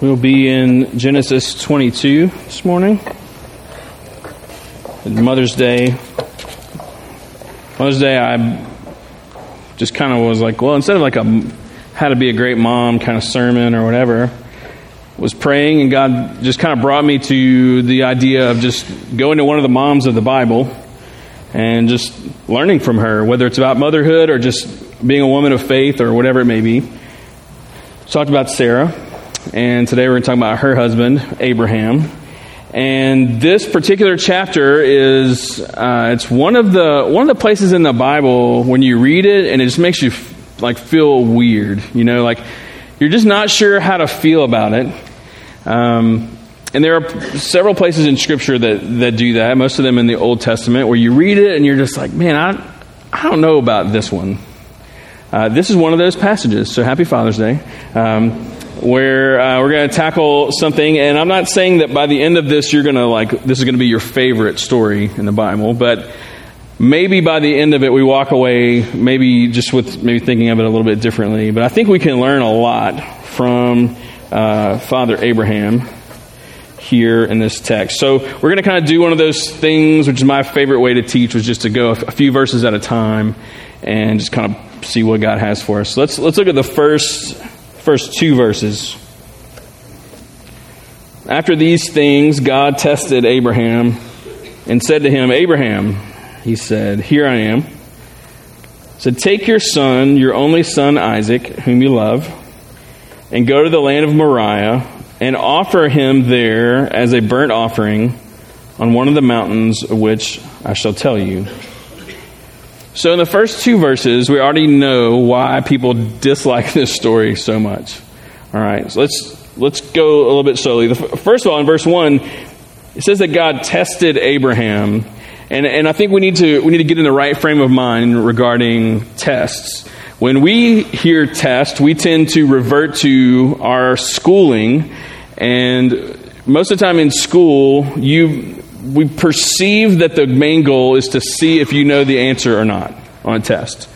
We'll be in Genesis 22 this morning. Mother's Day. Mother's Day, I just kind of was like, well, instead of like a how to be a great mom kind of sermon or whatever, was praying and God just kind of brought me to the idea of just going to one of the moms of the Bible and just learning from her, whether it's about motherhood or just being a woman of faith or whatever it may be. Talked about Sarah and today we're going to talk about her husband, Abraham. And this particular chapter is uh, it's one of the one of the places in the Bible when you read it and it just makes you like feel weird, you know, like you're just not sure how to feel about it. Um, and there are several places in Scripture that that do that. Most of them in the Old Testament, where you read it and you're just like, man, I I don't know about this one. Uh, this is one of those passages. So happy Father's Day. Um, where uh, we're going to tackle something. And I'm not saying that by the end of this, you're going to like, this is going to be your favorite story in the Bible, but maybe by the end of it, we walk away, maybe just with maybe thinking of it a little bit differently. But I think we can learn a lot from uh, Father Abraham here in this text. So we're going to kind of do one of those things, which is my favorite way to teach, was just to go a few verses at a time and just kind of see what God has for us. So let's let's look at the first first two verses. After these things, God tested Abraham and said to him, Abraham, he said, Here I am. said, Take your son, your only son Isaac, whom you love, and go to the land of Moriah and offer him there as a burnt offering on one of the mountains of which I shall tell you. So, in the first two verses, we already know why people dislike this story so much. All right, so let's let's go a little bit slowly. First of all, in verse one, it says that God tested Abraham, and and I think we need to we need to get in the right frame of mind regarding tests. When we hear test, we tend to revert to our schooling, and most of the time in school, you we perceive that the main goal is to see if you know the answer or not on a test.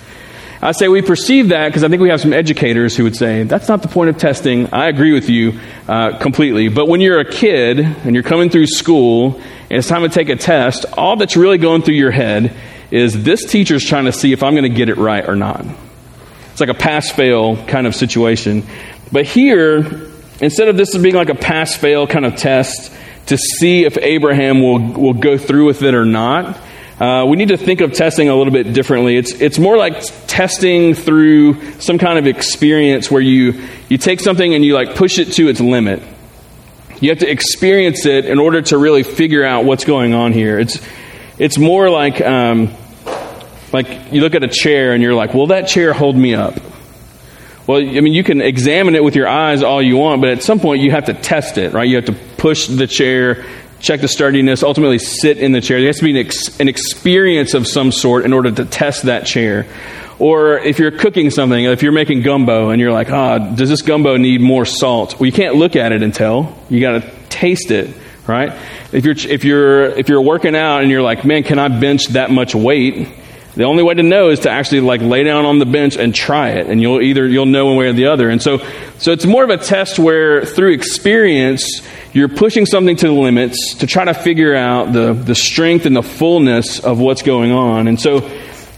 I say we perceive that because I think we have some educators who would say, that's not the point of testing. I agree with you uh, completely. But when you're a kid and you're coming through school and it's time to take a test, all that's really going through your head is this teacher's trying to see if I'm going to get it right or not. It's like a pass fail kind of situation. But here, instead of this being like a pass fail kind of test, to see if Abraham will, will go through with it or not. Uh, we need to think of testing a little bit differently. It's, it's more like testing through some kind of experience where you, you take something and you like push it to its limit. You have to experience it in order to really figure out what's going on here. It's, it's more like, um, like you look at a chair and you're like, will that chair hold me up? Well, I mean, you can examine it with your eyes all you want, but at some point you have to test it, right? You have to push the chair, check the sturdiness, ultimately sit in the chair. There has to be an, ex- an experience of some sort in order to test that chair. Or if you're cooking something, if you're making gumbo and you're like, ah, oh, does this gumbo need more salt? Well, you can't look at it and tell. You got to taste it, right? If you're, if you're, if you're working out and you're like, man, can I bench that much weight? The only way to know is to actually like lay down on the bench and try it, and you'll either you'll know one way or the other. And so, so it's more of a test where through experience you're pushing something to the limits to try to figure out the the strength and the fullness of what's going on. And so,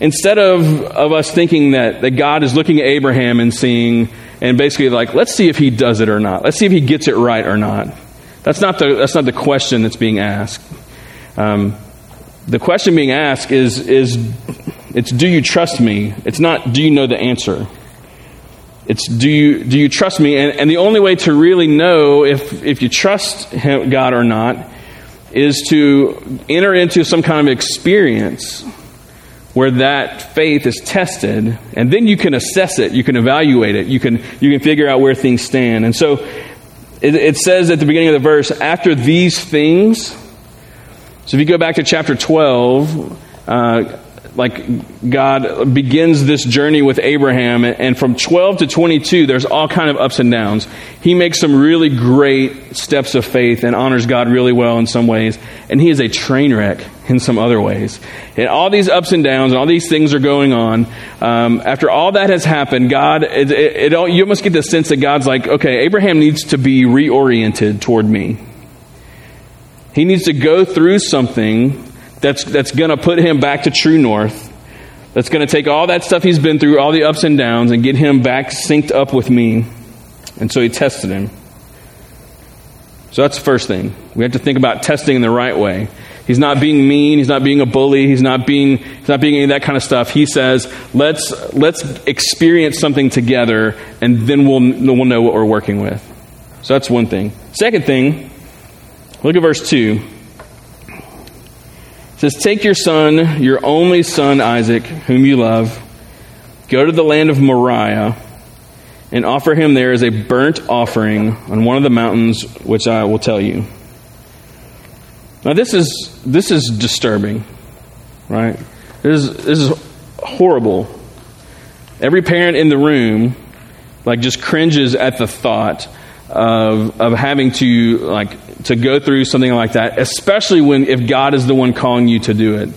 instead of of us thinking that that God is looking at Abraham and seeing and basically like let's see if he does it or not, let's see if he gets it right or not. That's not the that's not the question that's being asked. Um, the question being asked is, is it's do you trust me? It's not do you know the answer. It's do you, do you trust me? And, and the only way to really know if, if you trust him, God or not is to enter into some kind of experience where that faith is tested, and then you can assess it, you can evaluate it, you can, you can figure out where things stand. And so it, it says at the beginning of the verse, after these things, so if you go back to chapter 12, uh, like God begins this journey with Abraham, and from 12 to 22, there's all kind of ups and downs. He makes some really great steps of faith and honors God really well in some ways, and he is a train wreck in some other ways. And all these ups and downs and all these things are going on. Um, after all that has happened, God, it, it, it, you almost get the sense that God's like, okay, Abraham needs to be reoriented toward me. He needs to go through something that's, that's going to put him back to true north. That's going to take all that stuff he's been through, all the ups and downs, and get him back synced up with me. And so he tested him. So that's the first thing. We have to think about testing in the right way. He's not being mean. He's not being a bully. He's not being, he's not being any of that kind of stuff. He says, let's, let's experience something together, and then we'll, we'll know what we're working with. So that's one thing. Second thing, look at verse 2 says, Take your son, your only son Isaac, whom you love, go to the land of Moriah, and offer him there as a burnt offering on one of the mountains which I will tell you. Now this is this is disturbing, right? This is this is horrible. Every parent in the room like just cringes at the thought of of having to like to go through something like that, especially when if God is the one calling you to do it.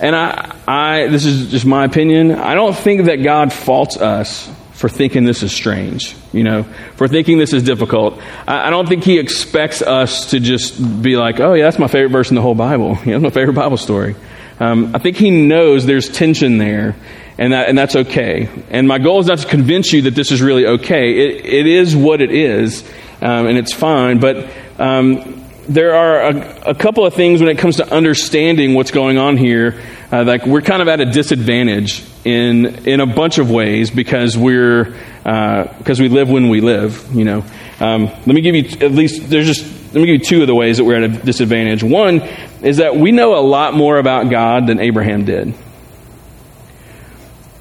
And I, I, this is just my opinion. I don't think that God faults us for thinking this is strange, you know, for thinking this is difficult. I, I don't think He expects us to just be like, oh, yeah, that's my favorite verse in the whole Bible. Yeah, that's my favorite Bible story. Um, I think He knows there's tension there, and, that, and that's okay. And my goal is not to convince you that this is really okay. It, it is what it is, um, and it's fine, but um, there are a, a, couple of things when it comes to understanding what's going on here. Uh, like we're kind of at a disadvantage in in a bunch of ways because we're because uh, we live when we live. You know, um, let me give you at least there's just let me give you two of the ways that we're at a disadvantage. One is that we know a lot more about God than Abraham did.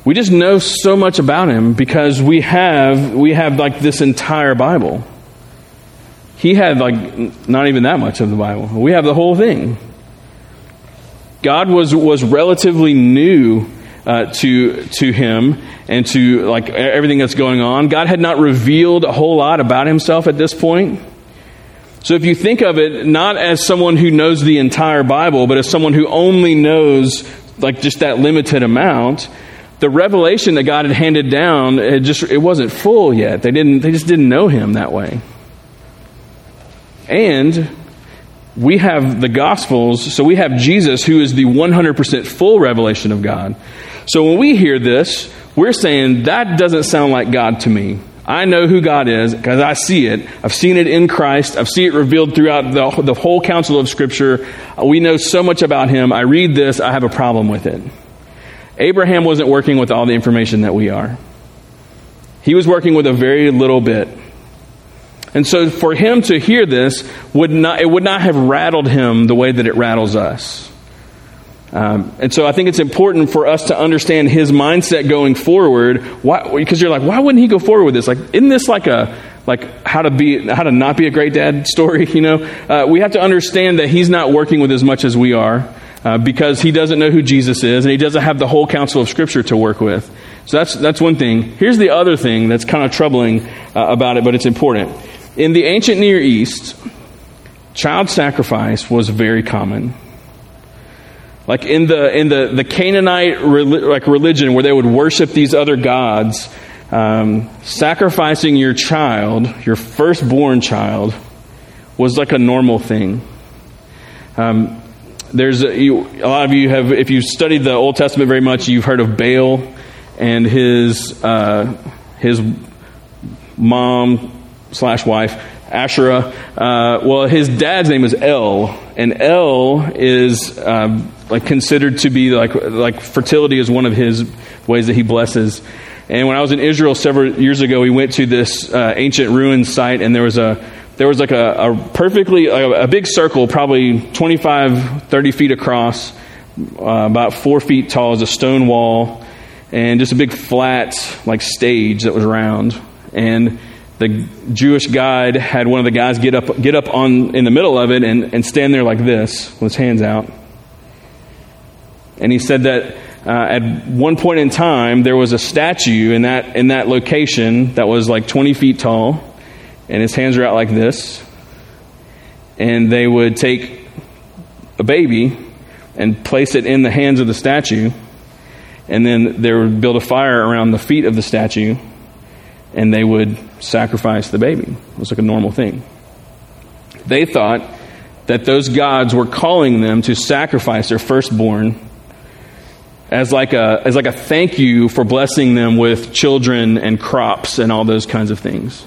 We just know so much about him because we have we have like this entire Bible. He had like not even that much of the Bible. We have the whole thing. God was was relatively new uh, to to him and to like everything that's going on. God had not revealed a whole lot about himself at this point. So if you think of it not as someone who knows the entire Bible, but as someone who only knows like just that limited amount, the revelation that God had handed down it just it wasn't full yet. They didn't they just didn't know him that way. And we have the Gospels, so we have Jesus who is the 100% full revelation of God. So when we hear this, we're saying that doesn't sound like God to me. I know who God is because I see it. I've seen it in Christ. I've seen it revealed throughout the, the whole counsel of Scripture. We know so much about Him. I read this, I have a problem with it. Abraham wasn't working with all the information that we are, he was working with a very little bit. And so for him to hear this, would not, it would not have rattled him the way that it rattles us. Um, and so I think it's important for us to understand his mindset going forward. Because you're like, why wouldn't he go forward with this? Like, isn't this like a like how to be how to not be a great dad story? You know, uh, we have to understand that he's not working with as much as we are uh, because he doesn't know who Jesus is and he doesn't have the whole counsel of Scripture to work with. So that's that's one thing. Here's the other thing that's kind of troubling uh, about it, but it's important. In the ancient Near East, child sacrifice was very common. Like in the in the, the Canaanite like religion where they would worship these other gods, um, sacrificing your child, your firstborn child, was like a normal thing. Um, there's a, you, a, lot of you have, if you've studied the Old Testament very much, you've heard of Baal and his uh, his mom slash wife, Asherah. Uh, well, his dad's name is El, and El is um, like considered to be like like fertility is one of his ways that he blesses. And when I was in Israel several years ago, we went to this uh, ancient ruin site, and there was a there was like a, a perfectly a, a, big circle, probably 25, 30 feet across, uh, about four feet tall, as a stone wall, and just a big flat like stage that was round. And the Jewish guide had one of the guys get up, get up on, in the middle of it and, and stand there like this with his hands out. And he said that uh, at one point in time, there was a statue in that, in that location that was like 20 feet tall, and his hands are out like this. And they would take a baby and place it in the hands of the statue, and then they would build a fire around the feet of the statue, and they would sacrifice the baby. It was like a normal thing. They thought that those gods were calling them to sacrifice their firstborn as like a, as like a thank you for blessing them with children and crops and all those kinds of things.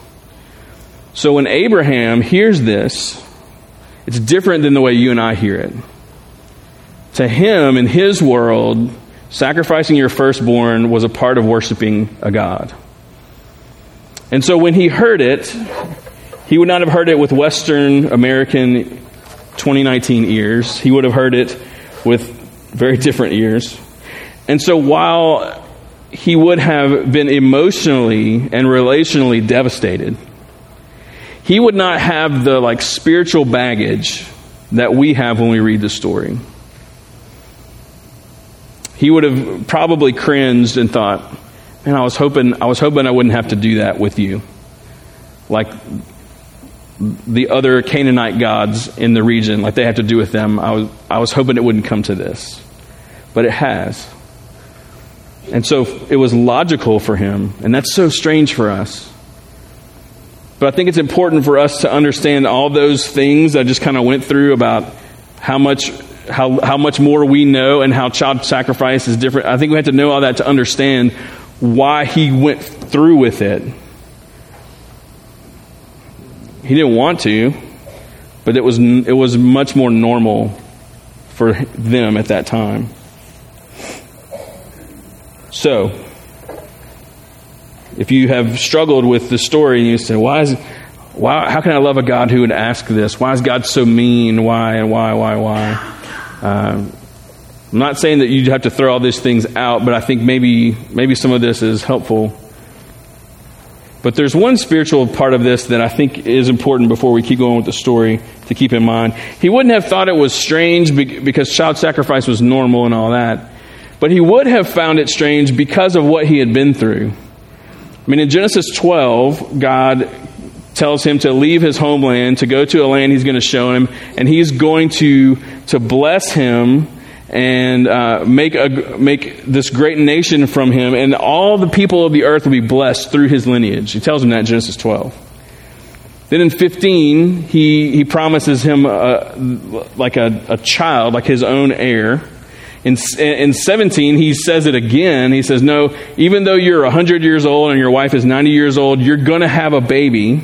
So when Abraham hears this, it's different than the way you and I hear it. To him, in his world, sacrificing your firstborn was a part of worshiping a God. And so when he heard it, he would not have heard it with Western American 2019 ears. He would have heard it with very different ears. And so while he would have been emotionally and relationally devastated, he would not have the like spiritual baggage that we have when we read the story. He would have probably cringed and thought, "Man, I was hoping I was hoping I wouldn't have to do that with you." Like the other Canaanite gods in the region, like they have to do with them. I was I was hoping it wouldn't come to this. But it has. And so it was logical for him, and that's so strange for us. But I think it's important for us to understand all those things I just kind of went through about how much how, how much more we know and how child sacrifice is different. I think we have to know all that to understand why he went through with it. He didn't want to, but it was it was much more normal for them at that time. So, if you have struggled with the story and you say, why is, why, how can I love a God who would ask this? Why is God so mean? Why and why, why, why? Um, I'm not saying that you have to throw all these things out, but I think maybe, maybe some of this is helpful. But there's one spiritual part of this that I think is important before we keep going with the story to keep in mind. He wouldn't have thought it was strange because child sacrifice was normal and all that. But he would have found it strange because of what he had been through. I mean, in Genesis 12, God tells him to leave his homeland, to go to a land he's going to show him, and he's going to, to bless him and uh, make, a, make this great nation from him, and all the people of the earth will be blessed through his lineage. He tells him that in Genesis 12. Then in 15, he, he promises him a, like a, a child, like his own heir. In, in 17, he says it again. He says, No, even though you're 100 years old and your wife is 90 years old, you're going to have a baby.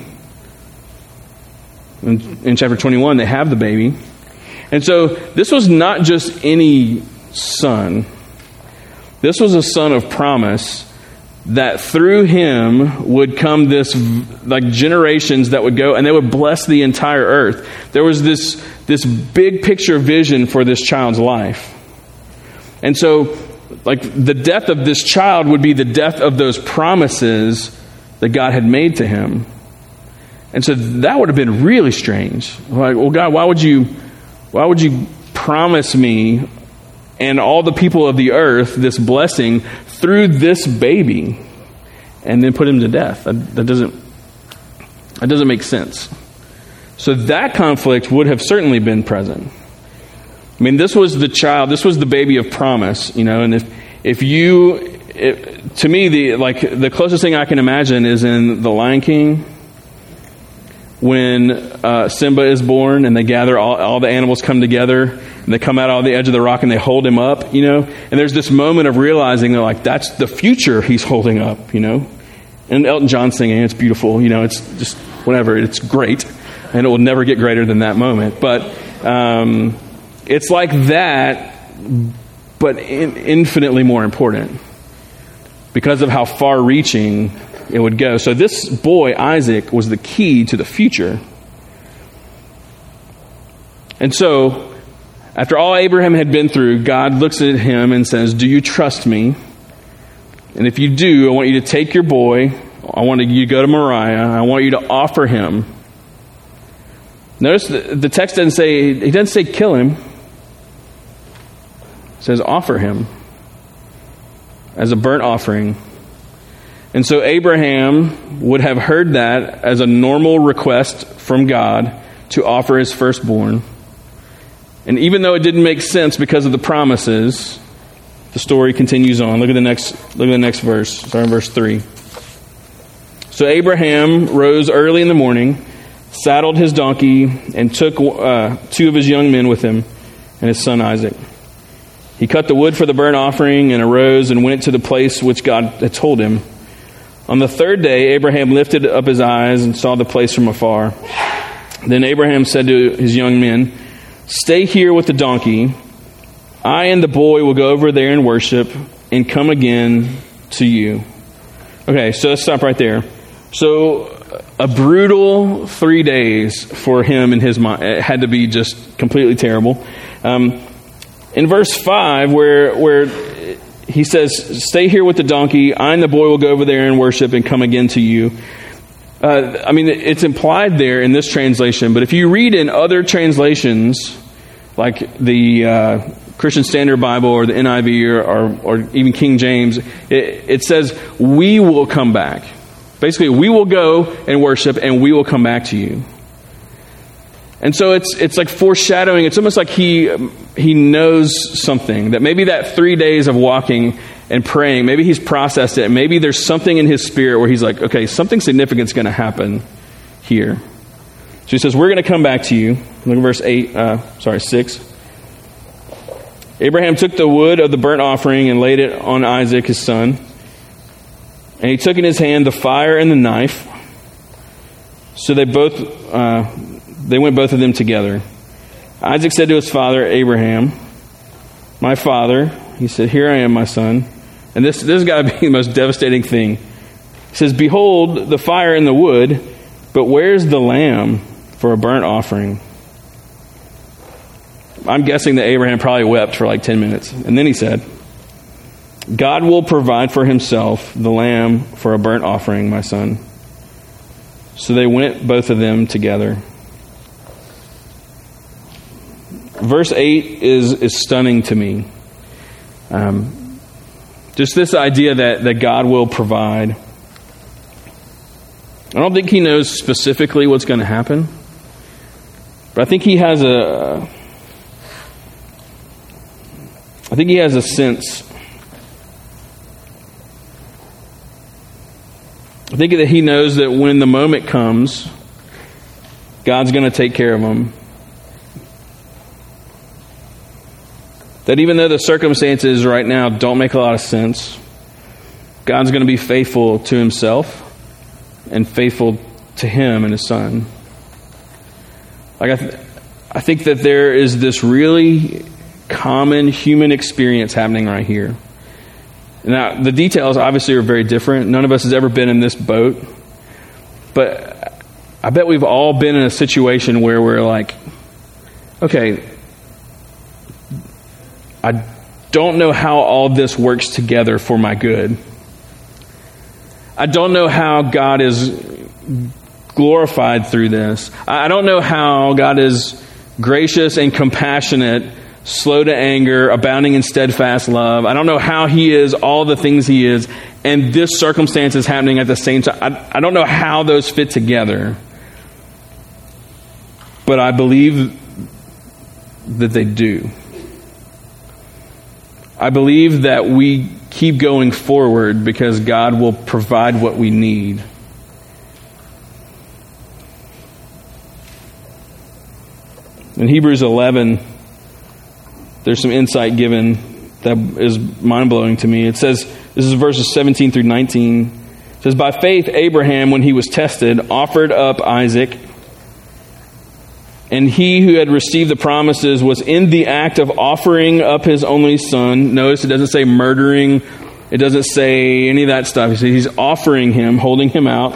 In, in chapter 21, they have the baby. And so this was not just any son, this was a son of promise that through him would come this like generations that would go and they would bless the entire earth there was this this big picture vision for this child's life and so, like, the death of this child would be the death of those promises that God had made to him. And so that would have been really strange. Like, well, God, why would you, why would you promise me and all the people of the earth this blessing through this baby and then put him to death? That, that doesn't, that doesn't make sense. So that conflict would have certainly been present. I mean, this was the child, this was the baby of promise, you know, and if, if you, it, to me, the, like, the closest thing I can imagine is in The Lion King when uh, Simba is born and they gather, all, all the animals come together and they come out on the edge of the rock and they hold him up, you know, and there's this moment of realizing they're like, that's the future he's holding up, you know. And Elton John singing, it's beautiful, you know, it's just whatever, it's great, and it will never get greater than that moment. But, um, it's like that, but in, infinitely more important because of how far reaching it would go. So, this boy, Isaac, was the key to the future. And so, after all Abraham had been through, God looks at him and says, Do you trust me? And if you do, I want you to take your boy. I want you to go to Moriah. I want you to offer him. Notice the, the text doesn't say, he doesn't say kill him says, offer him. as a burnt offering. And so Abraham would have heard that as a normal request from God to offer his firstborn. And even though it didn't make sense because of the promises, the story continues on. Look at the next look at the next verse. Starting verse 3. So Abraham rose early in the morning, saddled his donkey, and took uh, two of his young men with him and his son Isaac. He cut the wood for the burnt offering and arose and went to the place which God had told him. On the third day, Abraham lifted up his eyes and saw the place from afar. Then Abraham said to his young men, Stay here with the donkey. I and the boy will go over there and worship and come again to you. Okay, so let's stop right there. So, a brutal three days for him and his mind. It had to be just completely terrible. Um, in verse 5, where, where he says, Stay here with the donkey, I and the boy will go over there and worship and come again to you. Uh, I mean, it's implied there in this translation, but if you read in other translations, like the uh, Christian Standard Bible or the NIV or, or, or even King James, it, it says, We will come back. Basically, we will go and worship and we will come back to you. And so it's, it's like foreshadowing. It's almost like he, he knows something. That maybe that three days of walking and praying, maybe he's processed it. Maybe there's something in his spirit where he's like, okay, something significant is going to happen here. So he says, We're going to come back to you. Look at verse 8, uh, sorry, 6. Abraham took the wood of the burnt offering and laid it on Isaac, his son. And he took in his hand the fire and the knife. So they both uh, they went both of them together. Isaac said to his father Abraham, "My father," he said, "Here I am, my son." And this this has got to be the most devastating thing. He says, "Behold the fire and the wood, but where's the lamb for a burnt offering?" I'm guessing that Abraham probably wept for like 10 minutes. And then he said, God will provide for himself the lamb for a burnt offering, my son. So they went, both of them, together. Verse 8 is, is stunning to me. Um, just this idea that, that God will provide. I don't think he knows specifically what's going to happen, but I think he has a. I think he has a sense. I think that he knows that when the moment comes, God's going to take care of him. That even though the circumstances right now don't make a lot of sense, God's going to be faithful to himself and faithful to him and his son. Like I, th- I think that there is this really common human experience happening right here. Now, the details obviously are very different. None of us has ever been in this boat. But I bet we've all been in a situation where we're like, okay, I don't know how all this works together for my good. I don't know how God is glorified through this. I don't know how God is gracious and compassionate, slow to anger, abounding in steadfast love. I don't know how He is all the things He is, and this circumstance is happening at the same time. I, I don't know how those fit together. But I believe that they do. I believe that we keep going forward because God will provide what we need. In Hebrews 11, there's some insight given that is mind blowing to me. It says, this is verses 17 through 19. It says, By faith, Abraham, when he was tested, offered up Isaac. And he who had received the promises was in the act of offering up his only son. Notice it doesn't say murdering, it doesn't say any of that stuff. He's offering him, holding him out.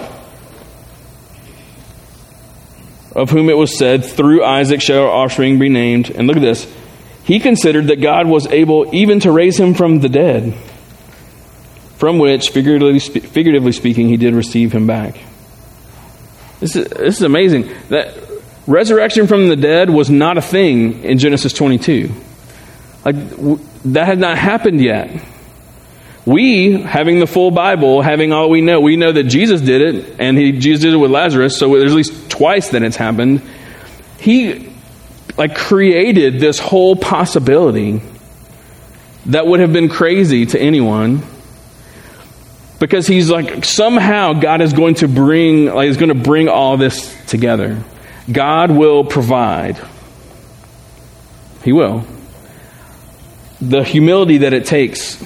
Of whom it was said, Through Isaac shall our offspring be named. And look at this. He considered that God was able even to raise him from the dead, from which, figuratively, figuratively speaking, he did receive him back. This is, this is amazing. That Resurrection from the dead was not a thing in Genesis 22. Like, that had not happened yet. We, having the full Bible, having all we know, we know that Jesus did it, and he, Jesus did it with Lazarus, so there's at least twice that it's happened. He, like, created this whole possibility that would have been crazy to anyone because he's like somehow god is going to bring like is going to bring all this together god will provide he will the humility that it takes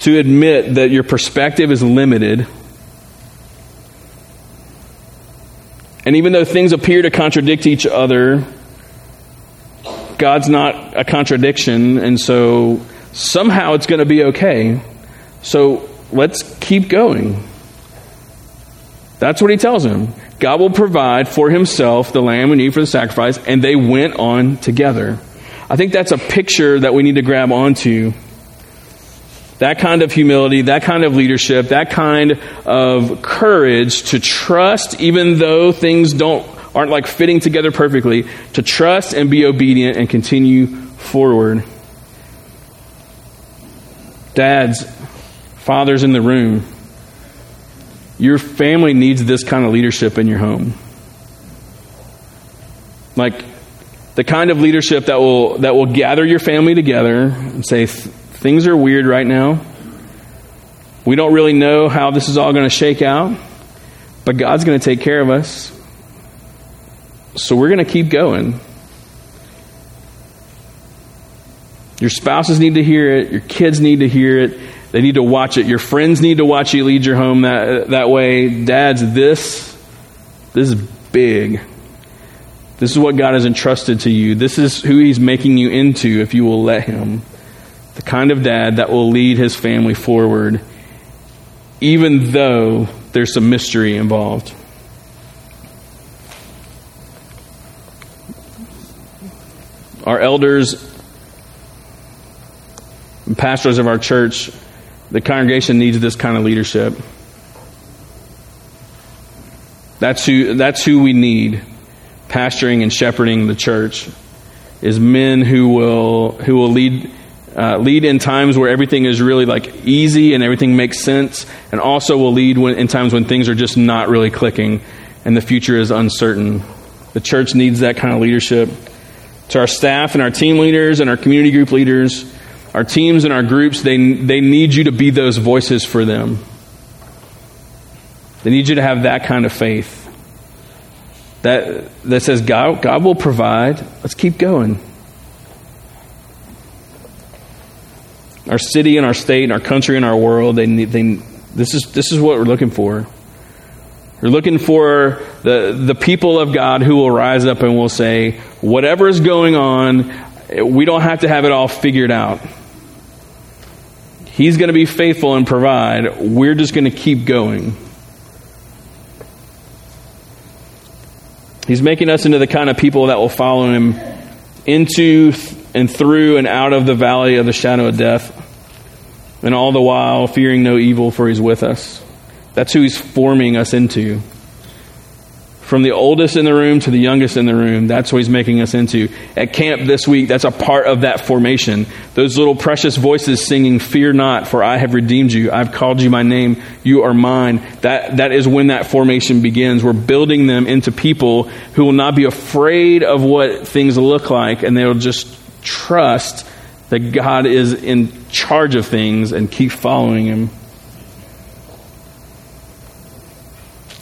to admit that your perspective is limited and even though things appear to contradict each other God's not a contradiction, and so somehow it's going to be okay. So let's keep going. That's what he tells him. God will provide for himself the lamb we need for the sacrifice, and they went on together. I think that's a picture that we need to grab onto. That kind of humility, that kind of leadership, that kind of courage to trust, even though things don't aren't like fitting together perfectly, to trust and be obedient and continue forward. Dads, fathers in the room, your family needs this kind of leadership in your home. Like the kind of leadership that will that will gather your family together and say things are weird right now. We don't really know how this is all going to shake out, but God's going to take care of us. So we're going to keep going. Your spouses need to hear it. Your kids need to hear it. They need to watch it. Your friends need to watch you lead your home that, that way. Dads, this, this is big. This is what God has entrusted to you. This is who He's making you into if you will let Him. The kind of dad that will lead his family forward, even though there's some mystery involved. our elders and pastors of our church, the congregation needs this kind of leadership. That's who, that's who we need pastoring and shepherding the church is men who will who will lead uh, lead in times where everything is really like easy and everything makes sense, and also will lead when, in times when things are just not really clicking and the future is uncertain. The church needs that kind of leadership to our staff and our team leaders and our community group leaders, our teams and our groups, they, they need you to be those voices for them. They need you to have that kind of faith that, that says, God, God will provide. Let's keep going. Our city and our state and our country and our world, they need, they, this, is, this is what we're looking for. We're looking for the, the people of God who will rise up and will say, whatever is going on, we don't have to have it all figured out. He's going to be faithful and provide. We're just going to keep going. He's making us into the kind of people that will follow him into and through and out of the valley of the shadow of death, and all the while fearing no evil, for he's with us. That's who he's forming us into. From the oldest in the room to the youngest in the room, that's what he's making us into. At camp this week, that's a part of that formation. Those little precious voices singing, Fear not, for I have redeemed you. I've called you my name. You are mine. That, that is when that formation begins. We're building them into people who will not be afraid of what things look like, and they'll just trust that God is in charge of things and keep following him.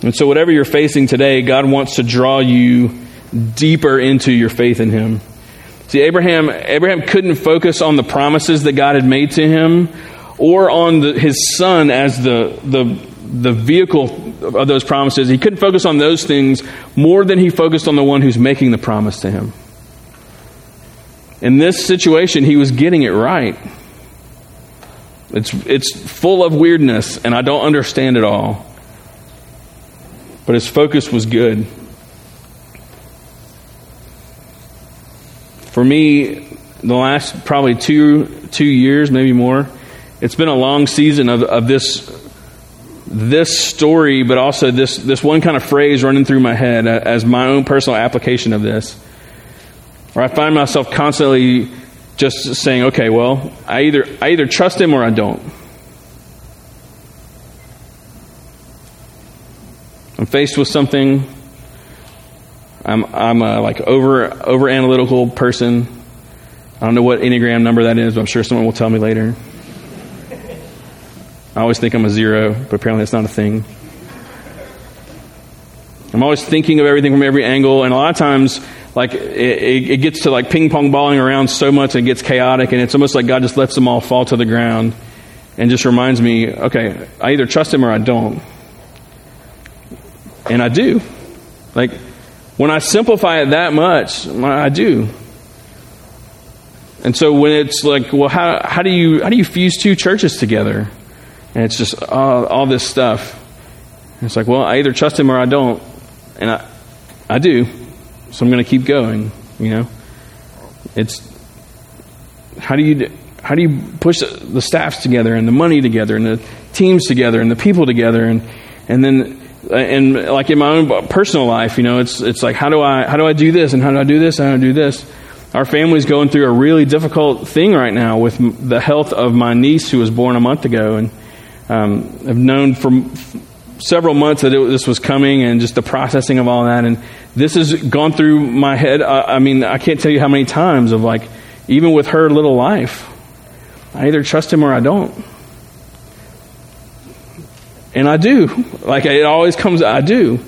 And so, whatever you're facing today, God wants to draw you deeper into your faith in Him. See, Abraham, Abraham couldn't focus on the promises that God had made to him or on the, his son as the, the, the vehicle of those promises. He couldn't focus on those things more than he focused on the one who's making the promise to him. In this situation, he was getting it right. It's, it's full of weirdness, and I don't understand it all but his focus was good. For me, the last probably two two years, maybe more, it's been a long season of, of this this story, but also this this one kind of phrase running through my head as my own personal application of this, where I find myself constantly just saying, okay, well, I either, I either trust him or I don't. I'm faced with something. I'm, I'm a like over, over analytical person. I don't know what Enneagram number that is, but I'm sure someone will tell me later. I always think I'm a zero, but apparently that's not a thing. I'm always thinking of everything from every angle, and a lot of times, like it, it, gets to like ping pong balling around so much and it gets chaotic, and it's almost like God just lets them all fall to the ground, and just reminds me, okay, I either trust Him or I don't, and I do. Like when I simplify it that much, I do. And so when it's like, well, how, how do you how do you fuse two churches together? And it's just all, all this stuff. And it's like, well, I either trust him or I don't and I, I do. So I'm going to keep going. You know, it's how do you how do you push the staffs together and the money together and the teams together and the people together and and then and like in my own personal life, you know, it's it's like how do I how do I do this and how do I do this and how do I do this. Our family's going through a really difficult thing right now with the health of my niece who was born a month ago, and um, I've known for several months that it, this was coming and just the processing of all that. And this has gone through my head. I, I mean, I can't tell you how many times of like, even with her little life, I either trust him or I don't. And I do. Like, it always comes, I do.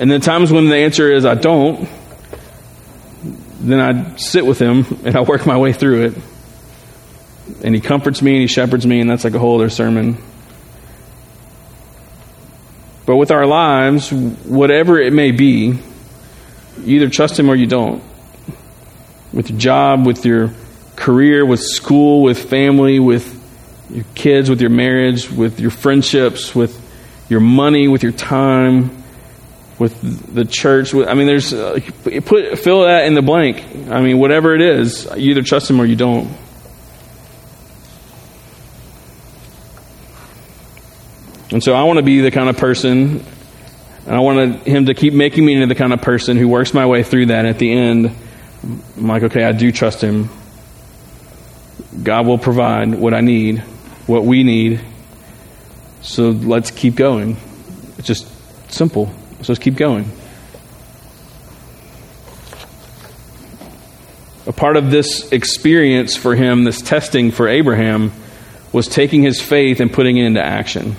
And the times when the answer is I don't, then I sit with him and I work my way through it. And he comforts me and he shepherds me, and that's like a whole other sermon. But with our lives, whatever it may be, you either trust Him or you don't. With your job, with your career, with school, with family, with your kids, with your marriage, with your friendships, with your money, with your time, with the church. I mean, there's uh, put fill that in the blank. I mean, whatever it is, you either trust Him or you don't. And so I want to be the kind of person, and I want him to keep making me into the kind of person who works my way through that. At the end, I'm like, okay, I do trust him. God will provide what I need, what we need. So let's keep going. It's just simple. So let's keep going. A part of this experience for him, this testing for Abraham, was taking his faith and putting it into action.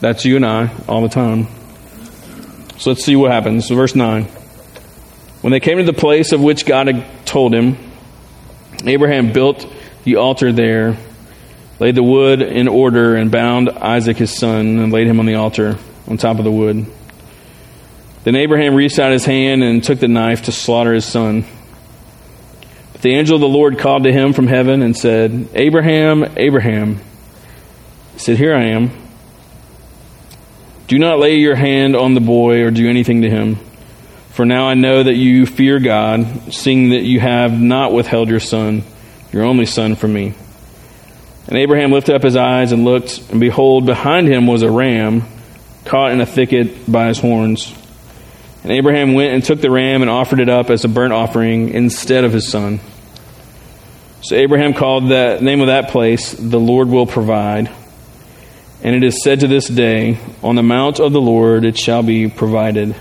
That's you and I all the time. So let's see what happens. verse 9. When they came to the place of which God had told him, Abraham built the altar there, laid the wood in order, and bound Isaac his son, and laid him on the altar on top of the wood. Then Abraham reached out his hand and took the knife to slaughter his son. But the angel of the Lord called to him from heaven and said, Abraham, Abraham. He said, Here I am. Do not lay your hand on the boy or do anything to him. For now I know that you fear God, seeing that you have not withheld your son, your only son, from me. And Abraham lifted up his eyes and looked, and behold, behind him was a ram caught in a thicket by his horns. And Abraham went and took the ram and offered it up as a burnt offering instead of his son. So Abraham called the name of that place, The Lord Will Provide. And it is said to this day, On the mount of the Lord it shall be provided.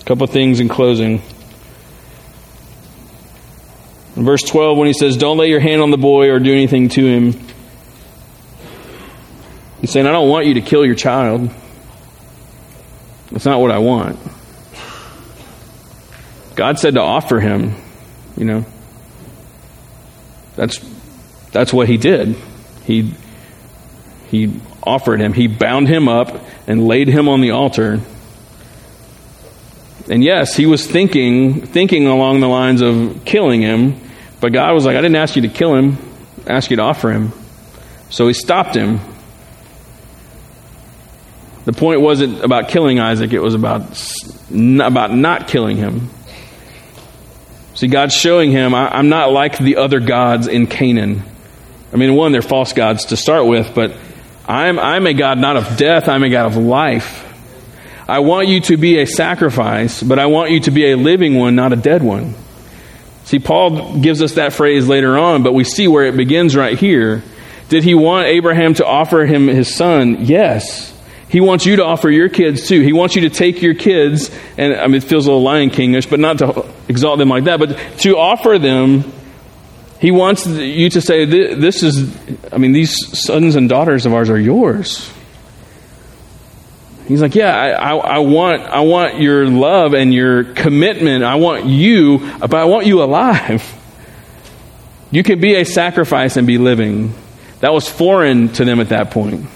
A couple things in closing. In verse 12, when he says, Don't lay your hand on the boy or do anything to him, he's saying, I don't want you to kill your child. That's not what I want. God said to offer him, you know. That's that's what he did. He he offered him. He bound him up and laid him on the altar. And yes, he was thinking thinking along the lines of killing him, but God was like, I didn't ask you to kill him, I asked you to offer him. So he stopped him. The point wasn't about killing Isaac, it was about, about not killing him. See, God's showing him, I, am not like the other gods in Canaan. I mean, one, they're false gods to start with, but I'm, I'm a God not of death, I'm a God of life. I want you to be a sacrifice, but I want you to be a living one, not a dead one. See, Paul gives us that phrase later on, but we see where it begins right here. Did he want Abraham to offer him his son? Yes. He wants you to offer your kids too. He wants you to take your kids, and I mean, it feels a little Lion Kingish, but not to exalt them like that, but to offer them. He wants you to say, This is, I mean, these sons and daughters of ours are yours. He's like, yeah, I, I, I, want, I want your love and your commitment. I want you, but I want you alive. You can be a sacrifice and be living. That was foreign to them at that point.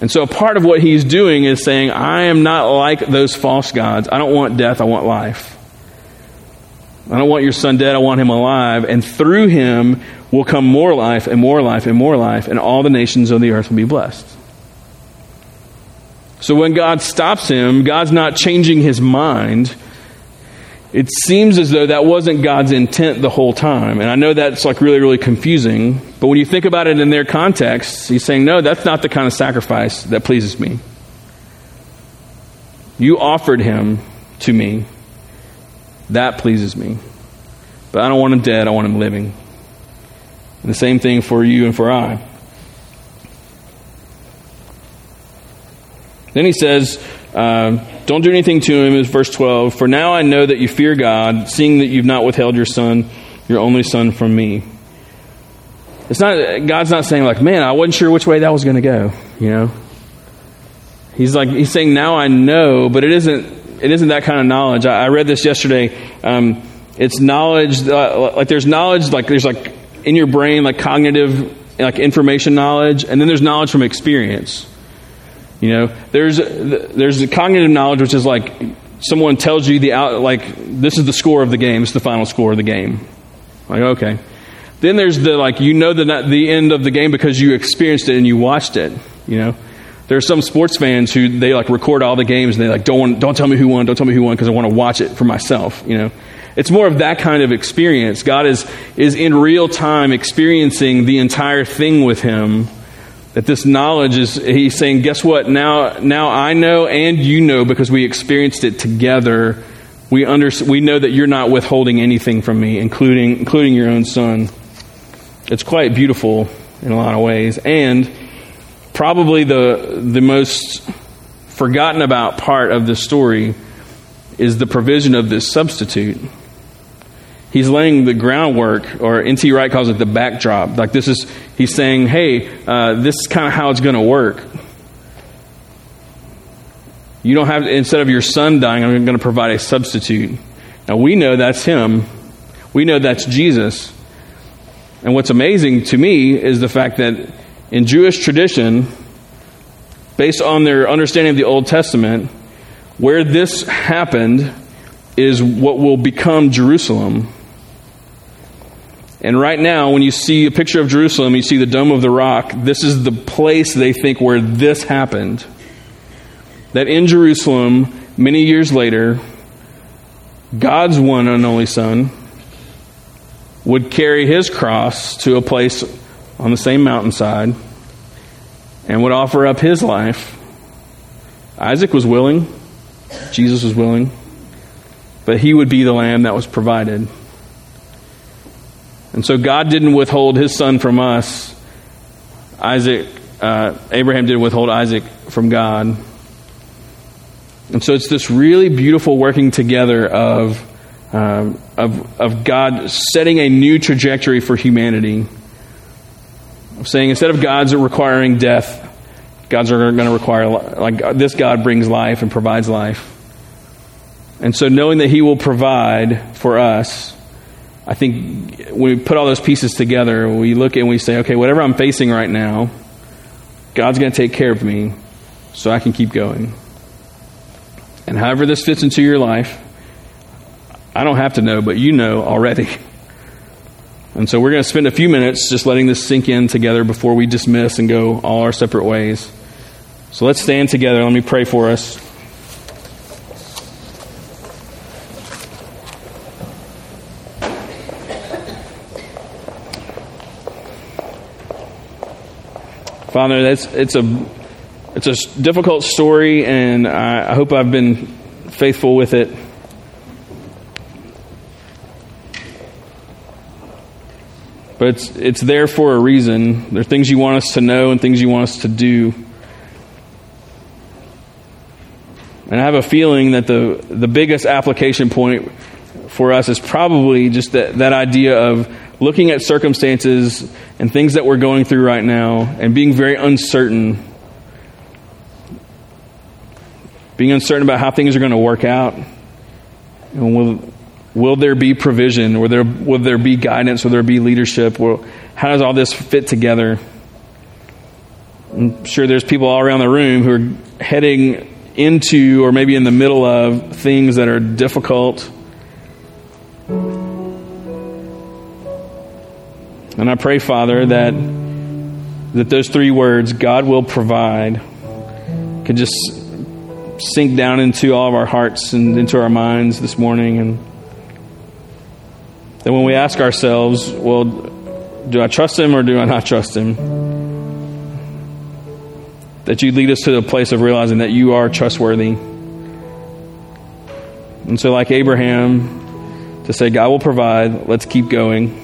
And so, part of what he's doing is saying, I am not like those false gods. I don't want death, I want life. I don't want your son dead, I want him alive. And through him will come more life and more life and more life, and all the nations of the earth will be blessed. So when God stops him, God's not changing his mind. It seems as though that wasn't God's intent the whole time. And I know that's like really, really confusing. But when you think about it in their context, he's saying, no, that's not the kind of sacrifice that pleases me. You offered him to me. That pleases me. But I don't want him dead, I want him living. And the same thing for you and for I. Then he says, uh, Don't do anything to him, is verse 12. For now I know that you fear God, seeing that you've not withheld your son, your only son, from me. It's not, God's not saying, like, man, I wasn't sure which way that was going to go, you know? He's like, he's saying, now I know, but it isn't, it isn't that kind of knowledge. I, I read this yesterday. Um, it's knowledge, uh, like, there's knowledge, like, there's like in your brain, like cognitive, like information knowledge, and then there's knowledge from experience. You know, there's there's the cognitive knowledge, which is like someone tells you the out like this is the score of the game, it's the final score of the game. Like okay. Then there's the like you know the the end of the game because you experienced it and you watched it. You know, there are some sports fans who they like record all the games and they like don't want, don't tell me who won, don't tell me who won because I want to watch it for myself. You know, it's more of that kind of experience. God is is in real time experiencing the entire thing with him that this knowledge is, he's saying, guess what? Now, now I know and you know because we experienced it together. We, under, we know that you're not withholding anything from me, including, including your own son. It's quite beautiful in a lot of ways. And probably the, the most forgotten about part of the story is the provision of this substitute he's laying the groundwork, or N.T. Wright calls it the backdrop. Like this is, he's saying, hey, uh, this is kind of how it's going to work. You don't have, instead of your son dying, I'm going to provide a substitute. Now we know that's him. We know that's Jesus. And what's amazing to me is the fact that in Jewish tradition, based on their understanding of the Old Testament, where this happened is what will become Jerusalem. And right now, when you see a picture of Jerusalem, you see the Dome of the Rock, this is the place they think where this happened. That in Jerusalem, many years later, God's one and only Son would carry his cross to a place on the same mountainside and would offer up his life. Isaac was willing, Jesus was willing, but he would be the lamb that was provided. And so God didn't withhold his son from us. Isaac, uh, Abraham didn't withhold Isaac from God. And so it's this really beautiful working together of, um, of, of God setting a new trajectory for humanity. Of saying instead of God's requiring death, God's are going to require, like this God brings life and provides life. And so knowing that He will provide for us I think when we put all those pieces together, we look and we say, okay, whatever I'm facing right now, God's going to take care of me so I can keep going. And however this fits into your life, I don't have to know, but you know already. And so we're going to spend a few minutes just letting this sink in together before we dismiss and go all our separate ways. So let's stand together. Let me pray for us. Father, that's, it's a it's a difficult story, and I, I hope I've been faithful with it. But it's, it's there for a reason. There are things you want us to know and things you want us to do. And I have a feeling that the, the biggest application point for us is probably just that, that idea of looking at circumstances and things that we're going through right now and being very uncertain. Being uncertain about how things are going to work out. And will, will there be provision? Will there, will there be guidance? Will there be leadership? Will, how does all this fit together? I'm sure there's people all around the room who are heading into or maybe in the middle of things that are difficult. And I pray, Father, that that those three words, God will provide, could just sink down into all of our hearts and into our minds this morning. And that when we ask ourselves, well, do I trust Him or do I not trust Him? that you lead us to the place of realizing that you are trustworthy. And so, like Abraham, to say, God will provide, let's keep going.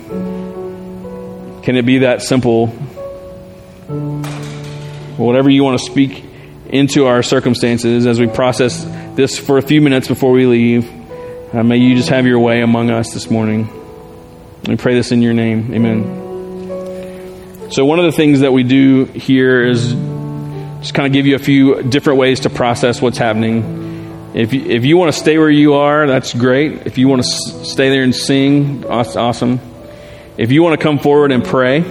Can it be that simple? Whatever you want to speak into our circumstances as we process this for a few minutes before we leave, uh, may you just have your way among us this morning. We pray this in your name. Amen. So, one of the things that we do here is just kind of give you a few different ways to process what's happening. If you, if you want to stay where you are, that's great. If you want to stay there and sing, awesome. If you want to come forward and pray,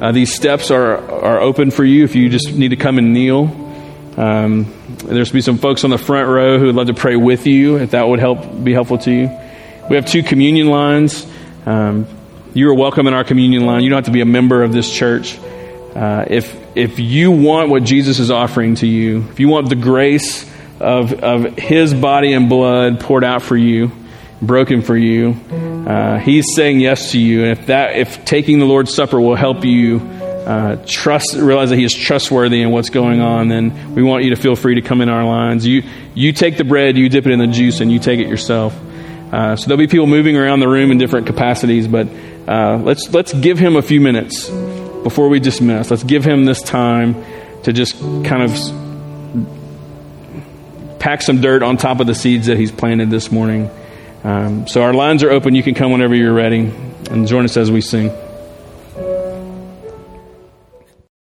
uh, these steps are, are open for you if you just need to come and kneel. Um, there's be some folks on the front row who would love to pray with you if that would help be helpful to you. We have two communion lines. Um, you are welcome in our communion line. You don't have to be a member of this church. Uh, if if you want what Jesus is offering to you, if you want the grace of, of His body and blood poured out for you, broken for you, uh, He's saying yes to you. And if that, if taking the Lord's Supper will help you uh, trust, realize that He is trustworthy in what's going on, then we want you to feel free to come in our lines. You you take the bread, you dip it in the juice, and you take it yourself. Uh, so there'll be people moving around the room in different capacities, but uh, let's let's give Him a few minutes before we dismiss, let's give him this time to just kind of pack some dirt on top of the seeds that he's planted this morning. Um, so our lines are open. You can come whenever you're ready and join us as we sing.